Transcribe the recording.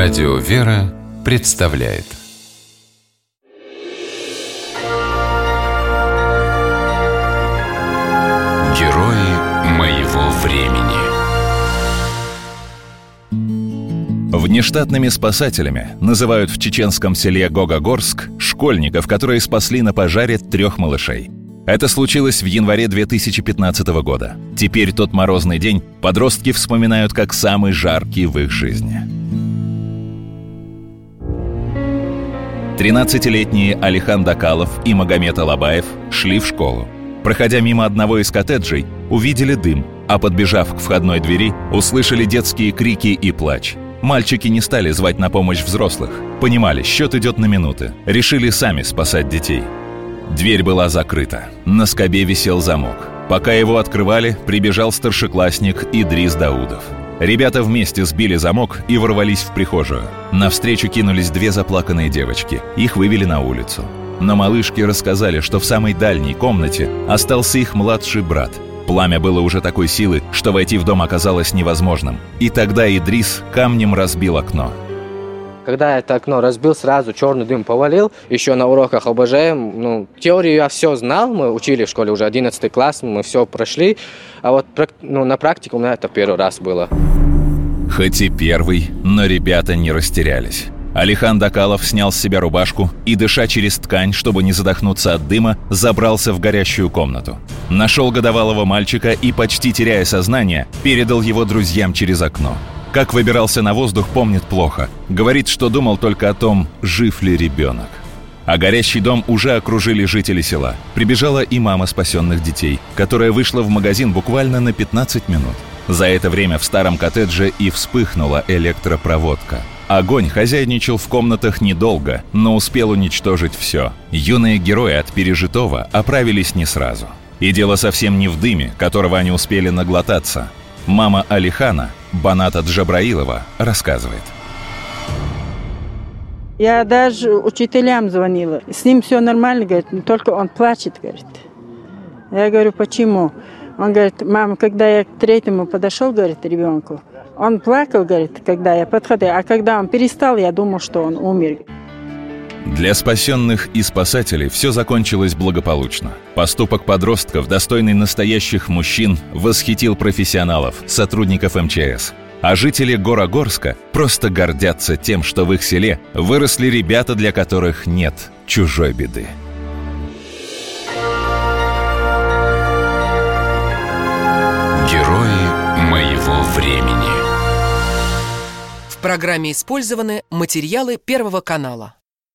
Радио «Вера» представляет Герои моего времени Внештатными спасателями называют в чеченском селе Гогогорск школьников, которые спасли на пожаре трех малышей. Это случилось в январе 2015 года. Теперь тот морозный день подростки вспоминают как самый жаркий в их жизни. 13-летние Алихан Дакалов и Магомед Алабаев шли в школу. Проходя мимо одного из коттеджей, увидели дым, а подбежав к входной двери, услышали детские крики и плач. Мальчики не стали звать на помощь взрослых. Понимали, счет идет на минуты. Решили сами спасать детей. Дверь была закрыта. На скобе висел замок. Пока его открывали, прибежал старшеклассник Идрис Даудов. Ребята вместе сбили замок и ворвались в прихожую. Навстречу кинулись две заплаканные девочки. Их вывели на улицу. Но малышки рассказали, что в самой дальней комнате остался их младший брат. Пламя было уже такой силы, что войти в дом оказалось невозможным. И тогда Идрис камнем разбил окно. Когда это окно разбил, сразу черный дым повалил. Еще на уроках ОБЖ, ну, теорию я все знал, мы учили в школе уже 11 класс, мы все прошли. А вот ну, на практике у меня это первый раз было. Хоть и первый, но ребята не растерялись. Алихан Дакалов снял с себя рубашку и, дыша через ткань, чтобы не задохнуться от дыма, забрался в горящую комнату. Нашел годовалого мальчика и, почти теряя сознание, передал его друзьям через окно. Как выбирался на воздух, помнит плохо. Говорит, что думал только о том, жив ли ребенок. А горящий дом уже окружили жители села. Прибежала и мама спасенных детей, которая вышла в магазин буквально на 15 минут. За это время в старом коттедже и вспыхнула электропроводка. Огонь хозяйничал в комнатах недолго, но успел уничтожить все. Юные герои от пережитого оправились не сразу. И дело совсем не в дыме, которого они успели наглотаться. Мама Алихана, Баната Джабраилова, рассказывает. Я даже учителям звонила. С ним все нормально, говорит, только он плачет, говорит. Я говорю, почему? Он говорит, мама, когда я к третьему подошел, говорит, ребенку, он плакал, говорит, когда я подходил, а когда он перестал, я думал, что он умер. Для спасенных и спасателей все закончилось благополучно. Поступок подростков, достойный настоящих мужчин, восхитил профессионалов, сотрудников МЧС. А жители Горогорска просто гордятся тем, что в их селе выросли ребята, для которых нет чужой беды. Времени В программе использованы материалы Первого канала.